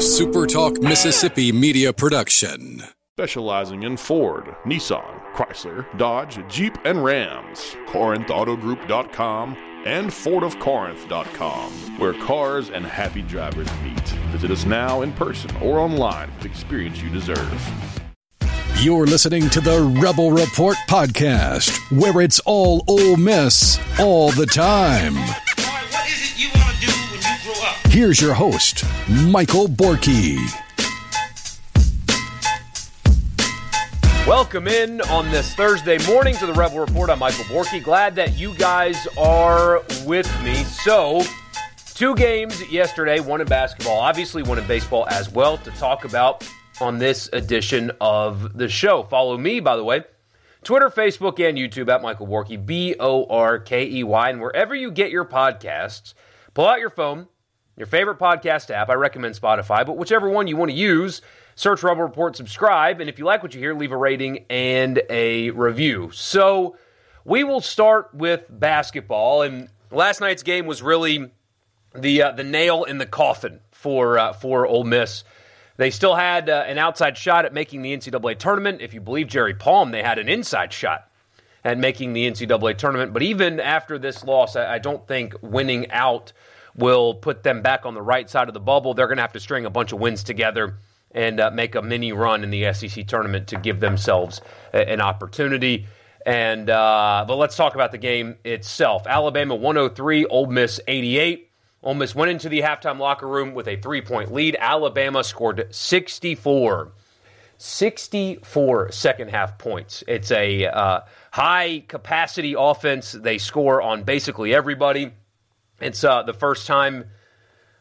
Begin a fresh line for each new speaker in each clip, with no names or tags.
SuperTalk Mississippi media production.
Specializing in Ford, Nissan, Chrysler, Dodge, Jeep, and Rams. CorinthAutoGroup.com and FordofCorinth.com, where cars and happy drivers meet. Visit us now in person or online for the experience you deserve.
You're listening to the Rebel Report podcast, where it's all Ole Miss all the time. Here's your host, Michael Borky.
Welcome in on this Thursday morning to the Rebel Report. I'm Michael Borky. Glad that you guys are with me. So, two games yesterday, one in basketball, obviously one in baseball as well, to talk about on this edition of the show. Follow me, by the way, Twitter, Facebook, and YouTube at Michael Borky, B O R K E Y. And wherever you get your podcasts, pull out your phone your favorite podcast app. I recommend Spotify, but whichever one you want to use, search Rebel Report, subscribe, and if you like what you hear, leave a rating and a review. So we will start with basketball, and last night's game was really the uh, the nail in the coffin for uh, for Ole Miss. They still had uh, an outside shot at making the NCAA tournament. If you believe Jerry Palm, they had an inside shot at making the NCAA tournament. But even after this loss, I, I don't think winning out will put them back on the right side of the bubble. They're going to have to string a bunch of wins together and uh, make a mini run in the SEC tournament to give themselves a, an opportunity. And uh, but let's talk about the game itself. Alabama 103, Ole Miss 88. Ole Miss went into the halftime locker room with a three-point lead. Alabama scored 64. 64 second half points. It's a uh, high capacity offense. They score on basically everybody. It's uh, the first time,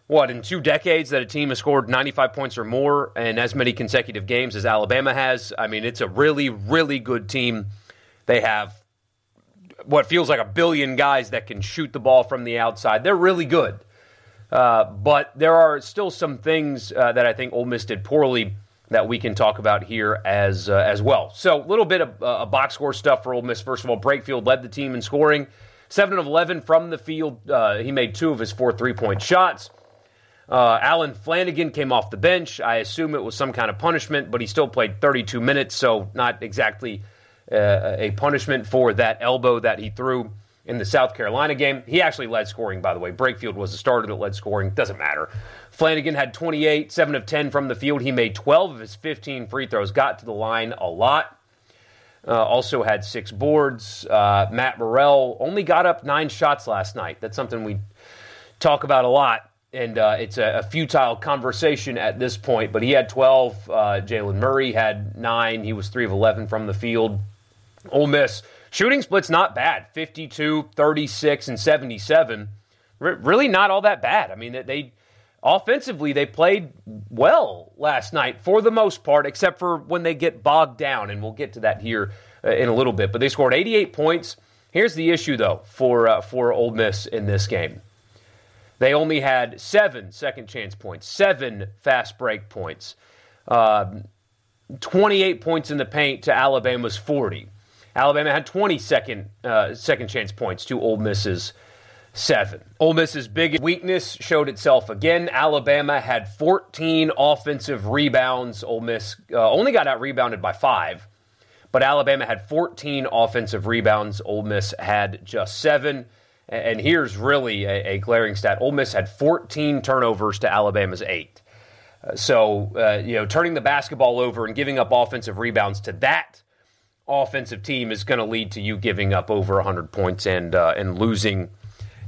what, in two decades that a team has scored 95 points or more and as many consecutive games as Alabama has. I mean, it's a really, really good team. They have what feels like a billion guys that can shoot the ball from the outside. They're really good. Uh, but there are still some things uh, that I think Ole Miss did poorly that we can talk about here as uh, as well. So, a little bit of uh, box score stuff for Ole Miss. First of all, Brakefield led the team in scoring. 7 of 11 from the field. Uh, he made two of his four three point shots. Uh, Allen Flanigan came off the bench. I assume it was some kind of punishment, but he still played 32 minutes, so not exactly uh, a punishment for that elbow that he threw in the South Carolina game. He actually led scoring, by the way. Brakefield was the starter that led scoring. Doesn't matter. Flanigan had 28, 7 of 10 from the field. He made 12 of his 15 free throws, got to the line a lot. Uh, also had six boards. Uh, Matt Murrell only got up nine shots last night. That's something we talk about a lot, and uh, it's a, a, futile conversation at this point. But he had 12. Uh, Jaylen Murray had nine. He was three of 11 from the field. Ole Miss shooting splits not bad 52, 36, and 77. R- really not all that bad. I mean, they offensively, they played well last night for the most part, except for when they get bogged down, and we'll get to that here uh, in a little bit. But they scored 88 points. Here's the issue, though, for uh, for Ole Miss in this game. They only had seven second chance points, seven fast break points, uh, 28 points in the paint to Alabama's 40. Alabama had 20 second, uh, second chance points to Ole Miss's seven. Ole Miss's biggest weakness showed itself again. Alabama had 14 offensive rebounds. Ole Miss uh, only got out rebounded by five, but Alabama had 14 offensive rebounds. Ole Miss had just seven. And here's really a, a glaring stat: Ole Miss had 14 turnovers to Alabama's eight. Uh, so uh, you know, turning the basketball over and giving up offensive rebounds to that offensive team is going to lead to you giving up over 100 points and uh, and losing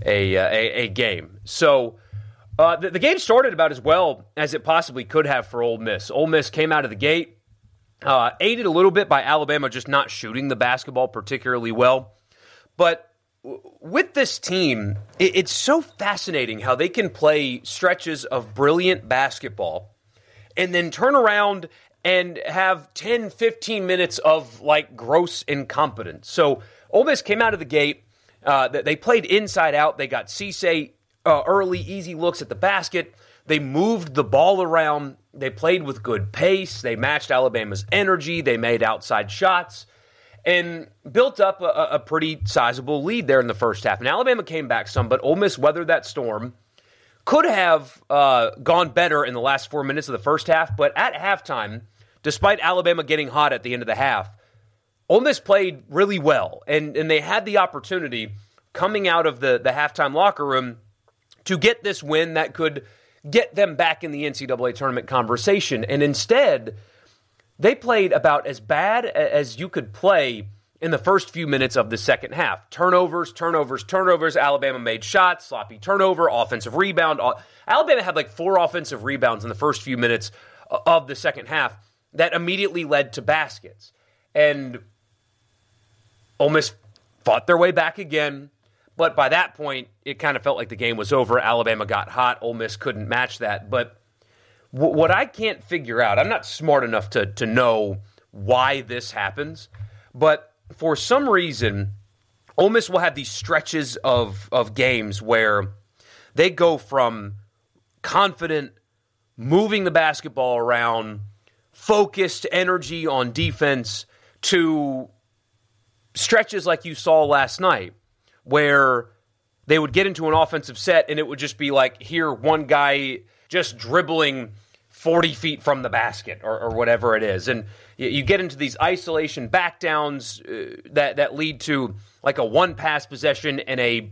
a, uh, a, a game. So uh, the, the, game started about as well as it possibly could have for Ole Miss. Ole Miss came out of the gate, uh, aided a little bit by Alabama just not shooting the basketball particularly well. But with this team, it, it's so fascinating how they can play stretches of brilliant basketball and then turn around and have 10, 15 minutes of like gross incompetence. So Ole Miss came out of the gate uh, they played inside out. They got Cisse uh, early, easy looks at the basket. They moved the ball around. They played with good pace. They matched Alabama's energy. They made outside shots and built up a, a pretty sizable lead there in the first half. And Alabama came back some, but Ole Miss weathered that storm. could have uh, gone better in the last four minutes of the first half, but at halftime, despite Alabama getting hot at the end of the half, Ole Miss played really well, and, and they had the opportunity coming out of the, the halftime locker room to get this win that could get them back in the NCAA tournament conversation. And instead, they played about as bad as you could play in the first few minutes of the second half. Turnovers, turnovers, turnovers. Alabama made shots, sloppy turnover, offensive rebound. Alabama had like four offensive rebounds in the first few minutes of the second half that immediately led to baskets. And Ole Miss fought their way back again. But by that point, it kind of felt like the game was over. Alabama got hot. Ole Miss couldn't match that. But w- what I can't figure out, I'm not smart enough to, to know why this happens, but for some reason, Ole Miss will have these stretches of, of games where they go from confident, moving the basketball around, focused energy on defense to stretches like you saw last night where they would get into an offensive set and it would just be like here one guy just dribbling 40 feet from the basket or, or whatever it is. And you get into these isolation backdowns uh, that, that lead to like a one pass possession and a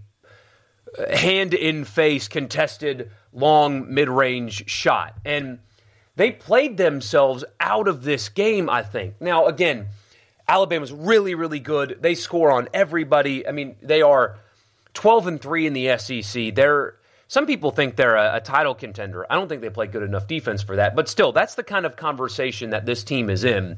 uh, hand in face contested long mid range shot. And they played themselves out of this game i think. Now again Alabama's really, really good. They score on everybody. I mean, they are 12 and 3 in the SEC. They're some people think they're a, a, title contender. I don't think they play good enough defense for that, but still, that's the kind of conversation that this team is in.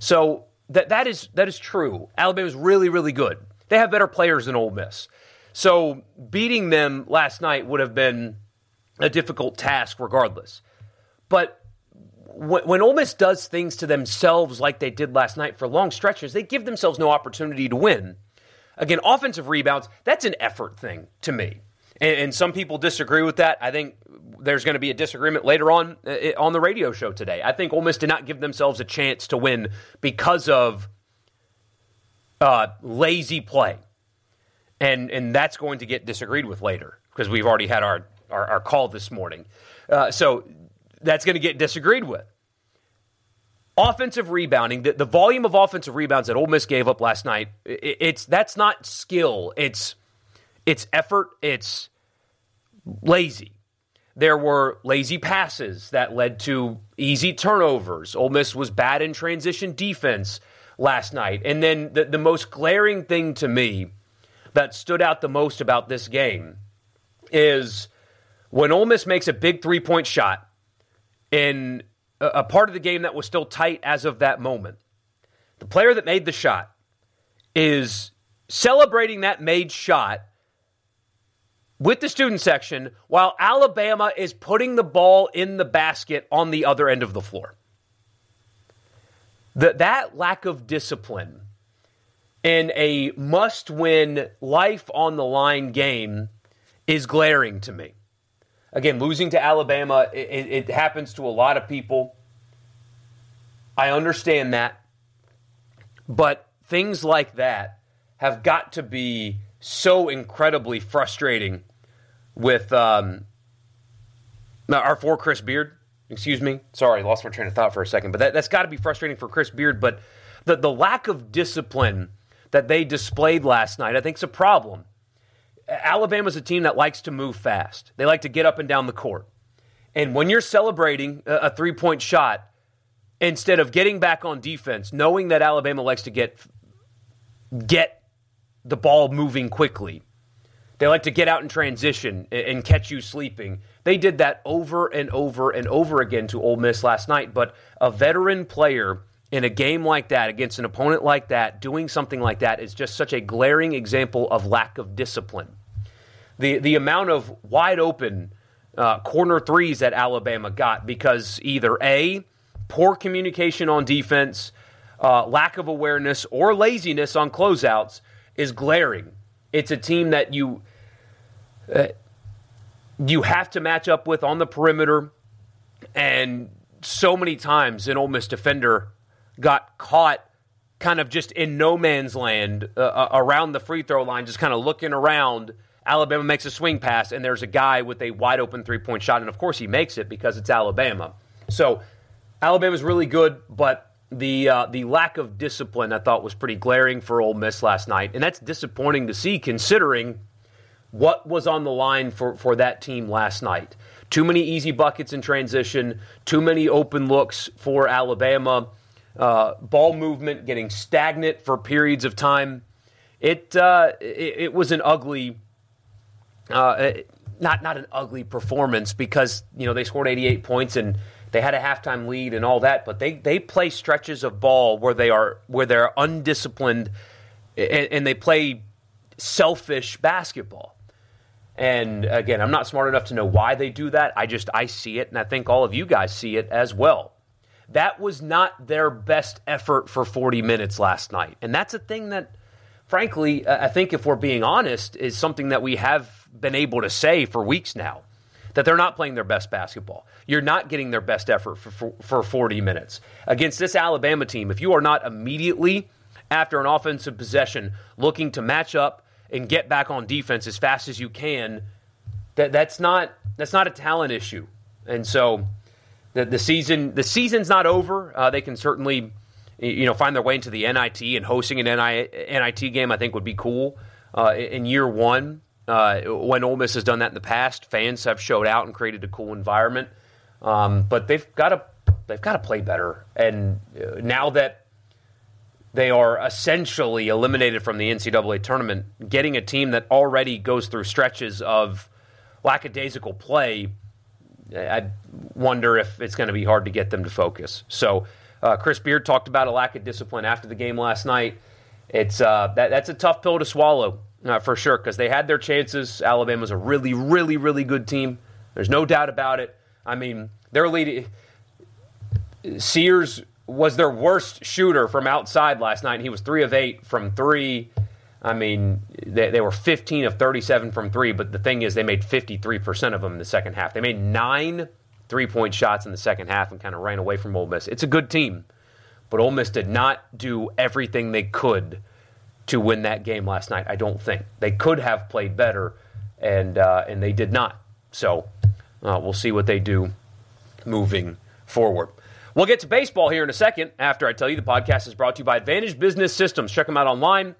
So that that is that is true. Alabama's really, really good. They have better players than Ole Miss. So beating them last night would have been a difficult task regardless. But when, Ole Miss does things to themselves like they did last night for long stretches, they give themselves no opportunity to win. Again, offensive rebounds, that's an effort thing to me. And, and some people disagree with that. I think there's going to be a disagreement later on uh, on the radio show today. I think Ole Miss did not give themselves a chance to win because of uh, lazy play. And, and that's going to get disagreed with later because we've already had our, our, our call this morning. Uh, so that's going to get disagreed with. Offensive rebounding, the, the volume of offensive rebounds that Ole Miss gave up last night, it, it's that's not skill. It's it's effort. It's lazy. There were lazy passes that led to easy turnovers. Ole Miss was bad in transition defense last night. And then the, the most glaring thing to me that stood out the most about this game is when Ole Miss makes a big three point shot in a, part of the game that was still tight as of that moment. The player that made the shot is celebrating that made shot with the student section while Alabama is putting the ball in the basket on the other end of the floor. The, that lack of discipline in a must win, life on the line game is glaring to me. Again, losing to Alabama, it, it happens to a lot of people. I understand that. But things like that have got to be so incredibly frustrating with um, our for Chris Beard. Excuse me. Sorry, lost my train of thought for a second. But that, that's got to be frustrating for Chris Beard. But the, the lack of discipline that they displayed last night, I think, is a problem. Alabama's a team that likes to move fast. They like to get up and down the court. And when you're celebrating a, three point shot, instead of getting back on defense, knowing that Alabama likes to get get the ball moving quickly, they like to get out in transition and catch you sleeping. They did that over and over and over again to Ole Miss last night. But a veteran player in a game like that against an opponent like that, doing something like that is just such a glaring example of lack of discipline the the amount of wide open uh, corner threes that Alabama got because either a poor communication on defense, uh, lack of awareness, or laziness on closeouts is glaring. It's a team that you uh, you have to match up with on the perimeter, and so many times an Ole Miss defender got caught kind of just in no man's land uh, uh around the free throw line, just kind of looking around Alabama makes a swing pass, and there's a guy with a wide open three point shot, and of course he makes it because it's Alabama. So Alabama's really good, but the uh, the lack of discipline I thought was pretty glaring for Ole Miss last night, and that's disappointing to see considering what was on the line for, for that team last night. Too many easy buckets in transition, too many open looks for Alabama, uh, ball movement getting stagnant for periods of time. It uh, it, it, was an ugly, uh, not not an ugly performance because you know they scored 88 points and they had a halftime lead and all that, but they they play stretches of ball where they are where they're undisciplined and, and they play selfish basketball. And again, I'm not smart enough to know why they do that. I just I see it, and I think all of you guys see it as well. That was not their best effort for 40 minutes last night, and that's a thing that, frankly, I think if we're being honest, is something that we have been able to say for weeks now. That they're not playing their best basketball. You're not getting their best effort for, for, for 40 minutes. Against this Alabama team, if you are not immediately after an offensive possession looking to match up and get back on defense as fast as you can, that that's not that's not a talent issue. And so the the season the season's not over. Uh, they can certainly you know find their way into the NIT and hosting an NIT game. I think would be cool uh, in year one. Uh, when Ole Miss has done that in the past, fans have showed out and created a cool environment. Um, but they've got to they've got to play better. And uh, now that they are essentially eliminated from the NCAA tournament. Getting a team that already goes through stretches of lackadaisical play, I wonder if it's going to be hard to get them to focus. So, uh, Chris Beard talked about a lack of discipline after the game last night. It's uh, that, that's a tough pill to swallow uh, for sure because they had their chances. Alabama's a really, really, really good team. There's no doubt about it. I mean, their lead. Sears was their worst shooter from outside last night. He was three of eight from three. I mean, they, they were 15 of 37 from three, but the thing is, they made 53% of them in the second half. They made nine three point shots in the second half and kind of ran away from Ole Miss. It's a good team, but Ole Miss did not do everything they could to win that game last night. I don't think they could have played better, and uh, and they did not. So uh, we'll see what they do moving forward. We'll get to baseball here in a second after I tell you the podcast is brought to you by Advantage Business Systems. Check them out online.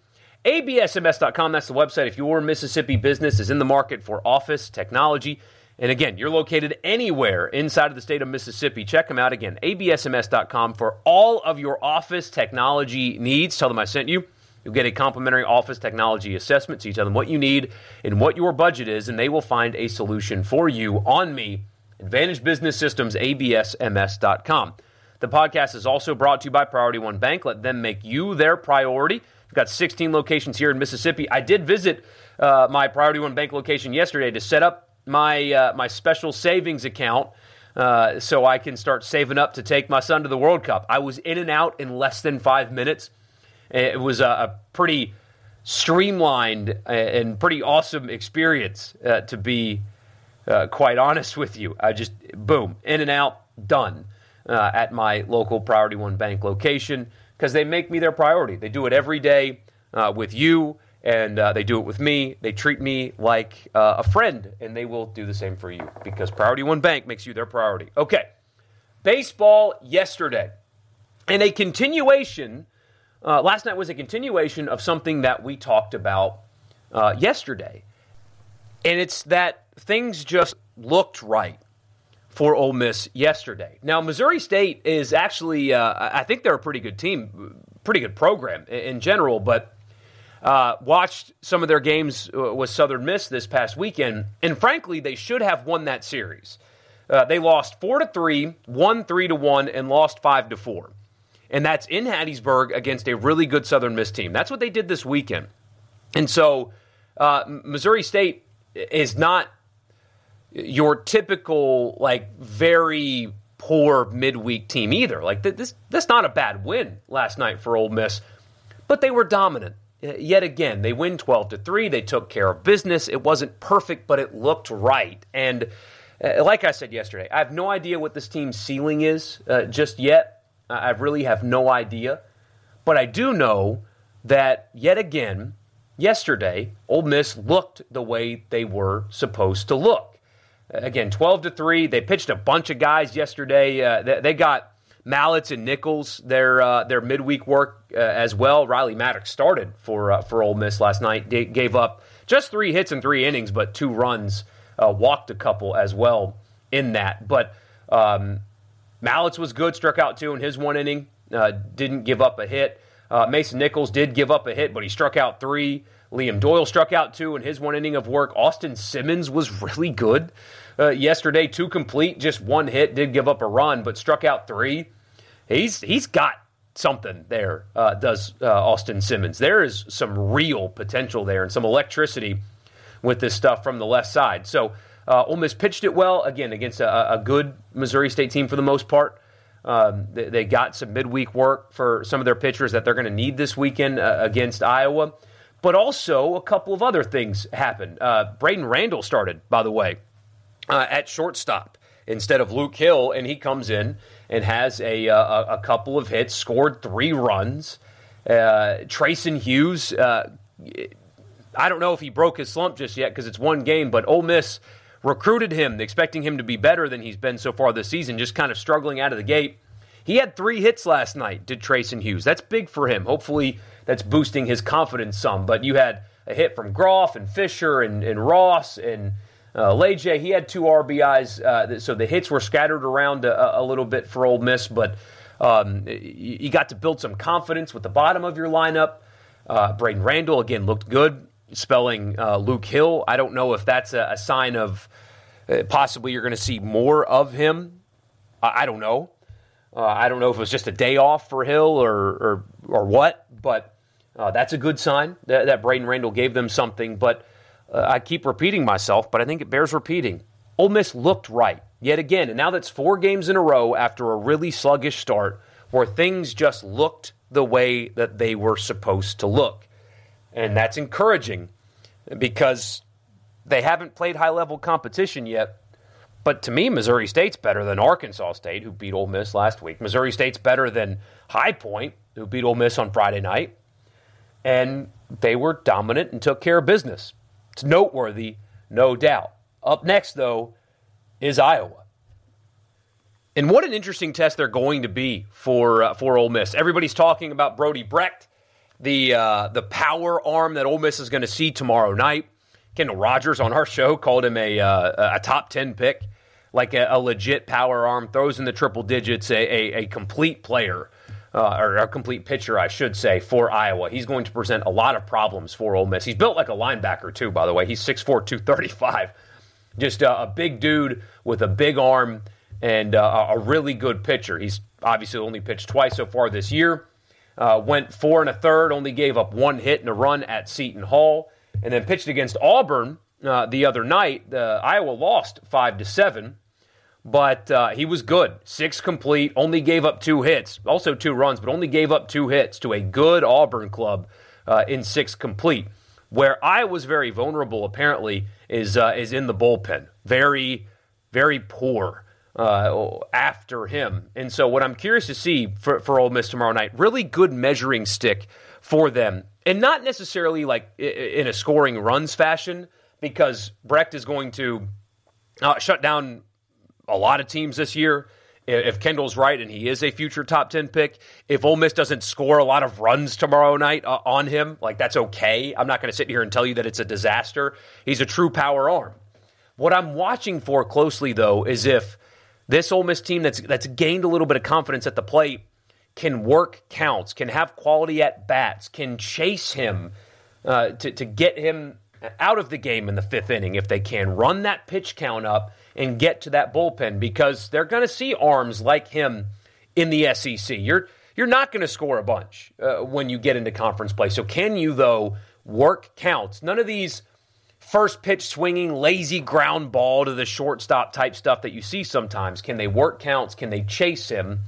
ABSMS.com, that's the website. If your Mississippi business is in the market for office technology, and again, you're located anywhere inside of the state of Mississippi, check them out again. ABSMS.com for all of your office technology needs. Tell them I sent you. You'll get a complimentary office technology assessment. So you tell them what you need and what your budget is, and they will find a solution for you on me Advantage Business Systems, ABSMS.com. The podcast is also brought to you by Priority One Bank. Let them make you their priority. We've got 16 locations here in Mississippi. I did visit uh, my Priority One Bank location yesterday to set up my uh, my special savings account uh, so I can start saving up to take my son to the World Cup. I was in and out in less than five minutes. It was a, a pretty streamlined and pretty awesome experience uh, to be uh, quite honest with you. I just, boom, in and out, done uh, at my local Priority One Bank location because they make me their priority. They do it every day uh, with you, and uh, they do it with me. They treat me like uh, a friend, and they will do the same for you because Priority One Bank makes you their priority. Okay, baseball yesterday, and a continuation. Uh, last night was a continuation of something that we talked about yesterday. And it's that things just looked right for Ole Miss yesterday. Now, Missouri State is actually, uh, I think they're a pretty good team, pretty good program in general, but uh, watched some of their games uh, with Southern Miss this past weekend, and frankly, they should have won that series. Uh, they lost four to three, won three to one, and lost five to four, and that's in Hattiesburg against a really good Southern Miss team. That's what they did this weekend, and so uh, Missouri State is not your typical like very poor midweek team either. Like this, that's not a bad win last night for Ole Miss, but they were dominant yet again. They win twelve to three. They took care of business. It wasn't perfect, but it looked right. And uh, like I said yesterday, I have no idea what this team's ceiling is uh, just yet. I really have no idea, but I do know that yet again yesterday, Ole Miss looked the way they were supposed to look. Again, 12 to 3. They pitched a bunch of guys yesterday. Uh, they, they, got Mallitz and Nichols their uh, their midweek work uh, as well. Riley Maddox started for uh, for Ole Miss last night. They gave up just three hits in three innings, but two runs. Uh, walked a couple as well in that. But um, Mallitz was good, struck out two in his one inning. Uh, didn't give up a hit. Mason Nichols did give up a hit, but he struck out three. Liam Doyle struck out two in his one inning of work. Austin Simmons was really good uh, yesterday, two complete, just one hit, did give up a run, but struck out three. He's he's got something there. Uh, does uh, Austin Simmons? There is some real potential there and some electricity with this stuff from the left side. So uh, Ole Miss pitched it well again against a, a good Missouri State team for the most part. Um, they, they, got some midweek work for some of their pitchers that they're going to need this weekend uh, against Iowa. But also, a couple of other things happened. Uh, Braden Randall started, by the way, uh, at shortstop instead of Luke Hill, and he comes in and has a, uh, a, a couple of hits, scored three runs. Uh, Trayson Hughes, uh, I don't know if he broke his slump just yet because it's one game, but Ole Miss recruited him, expecting him to be better than he's been so far this season, just kind of struggling out of the gate. He had three hits last night, did Trayson Hughes. That's big for him. Hopefully, that's boosting his confidence some. But you had a hit from Groff and Fischer and, and Ross and uh, Leje. He had two RBIs, uh, so the hits were scattered around a, a little bit for Ole Miss, but um, you, you, got to build some confidence with the bottom of your lineup. Uh, Braden Randall, again, looked good, spelling uh, Luke Hill. I don't know if that's a, a sign of uh, possibly you're going to see more of him. I, I don't know. Uh, I don't know if it was just a day off for Hill or or, or what, but uh, that's a good sign that, that Braden Randall gave them something. But uh, I keep repeating myself, but I think it bears repeating. Ole Miss looked right yet again, and now that's four games in a row after a really sluggish start where things just looked the way that they were supposed to look. And that's encouraging because they haven't played high level competition yet, but to me, Missouri State's better than Arkansas State, who beat Ole Miss last week. Missouri State's better than High Point, who beat Ole Miss on Friday night. And they were dominant and took care of business. It's noteworthy, no doubt. Up next, though, is Iowa. And what an interesting test they're going to be for uh, for Ole Miss. Everybody's talking about Brody Brecht, the uh, the power arm that Ole Miss is going to see tomorrow night. Kendall Rogers on our show called him a uh, a top ten pick like a, a, legit power arm, throws in the triple digits, a, a, a complete player. Uh, or a complete pitcher, I should say, for Iowa. He's going to present a lot of problems for Ole Miss. He's built like a linebacker, too, by the way. He's 6'4, 235. Just a, big dude with a big arm and uh, a really good pitcher. He's obviously only pitched twice so far this year. Uh, went four and a third, only gave up one hit and a run at Seton Hall, and then pitched against Auburn uh, the other night. Iowa lost five to seven but uh, he was good. Six complete, only gave up two hits, also two runs, but only gave up two hits to a good Auburn club uh, in six complete. Where Iowa very vulnerable, apparently, is uh, is in the bullpen. Very, very poor uh, after him. And so, what I'm curious to see for for Ole Miss tomorrow night, really good measuring stick for them, and not necessarily like in a scoring runs fashion, because Brecht is going to uh, shut down a lot of teams this year. If Kendall's right and he is a future top 10 pick, if Ole Miss doesn't score a lot of runs tomorrow night uh, on him, like that's okay. I'm not going to sit here and tell you that it's a disaster. He's a true power arm. What I'm watching for closely, though, is if this Ole Miss team that's, that's gained a little bit of confidence at the plate can work counts, can have quality at bats, can chase him uh, to, to get him out of the game in the fifth inning if they can, run that pitch count up and get to that bullpen because they're going to see arms like him in the SEC. You're you're not going to score a bunch uh, when you get into conference play. So can you though work counts? None of these first pitch swinging, lazy ground ball to the shortstop type stuff that you see sometimes. Can they work counts? Can they chase him?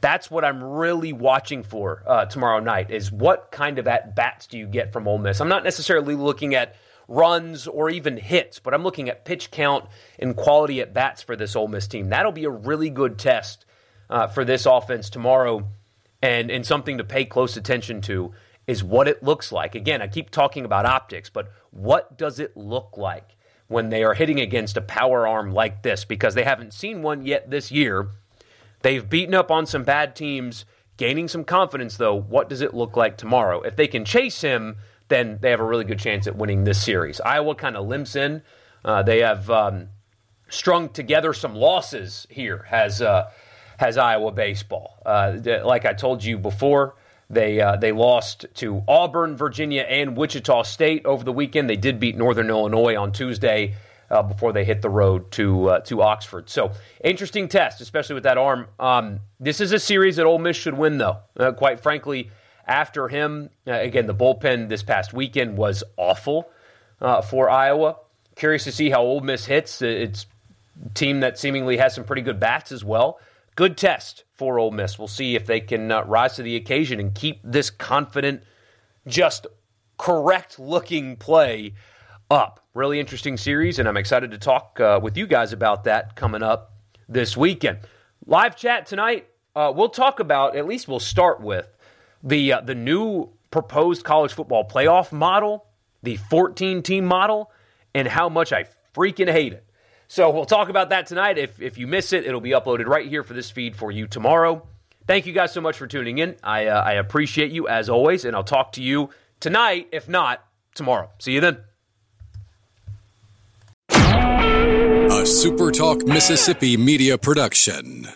That's what I'm really watching for uh, tomorrow night. Is what kind of at bats do you get from Ole Miss? I'm not necessarily looking at runs or even hits, but I'm looking at pitch count and quality at bats for this Ole Miss team. That'll be a really good test uh, for this offense tomorrow and, and something to pay close attention to is what it looks like. Again, I keep talking about optics, but what does it look like when they are hitting against a power arm like this? Because they haven't seen one yet this year. They've beaten up on some bad teams, gaining some confidence, though. What does it look like tomorrow? If they can chase him, then they have a really good chance at winning this series. Iowa kind of limps in. Uh, they have um, strung together some losses here, has, uh, has Iowa baseball. Uh, like I told you before, they uh, they lost to Auburn, Virginia, and Wichita State over the weekend. They did beat Northern Illinois on Tuesday uh, before they hit the road to uh, to Oxford. So interesting test, especially with that arm. Um, this is a series that Ole Miss should win, though. Uh, quite frankly, after him, uh, again the bullpen this past weekend was awful uh, for Iowa. Curious to see how Ole Miss hits. It's team that seemingly has some pretty good bats as well good test for Ole Miss. We'll see if they can uh, rise to the occasion and keep this confident, just correct looking play up. Really interesting series, and I'm excited to talk uh, with you guys about that coming up this weekend. Live chat tonight. Uh, we'll talk about at least we'll start with the uh, the new proposed college football playoff model, the 14 team model, and how much I freaking hate it. So we'll talk about that tonight. If, if you miss it, it'll be uploaded right here for this feed for you tomorrow. Thank you guys so much for tuning in. I, uh, I appreciate you as always, and I'll talk to you tonight, if not tomorrow. See you then.
A SuperTalk Mississippi media production.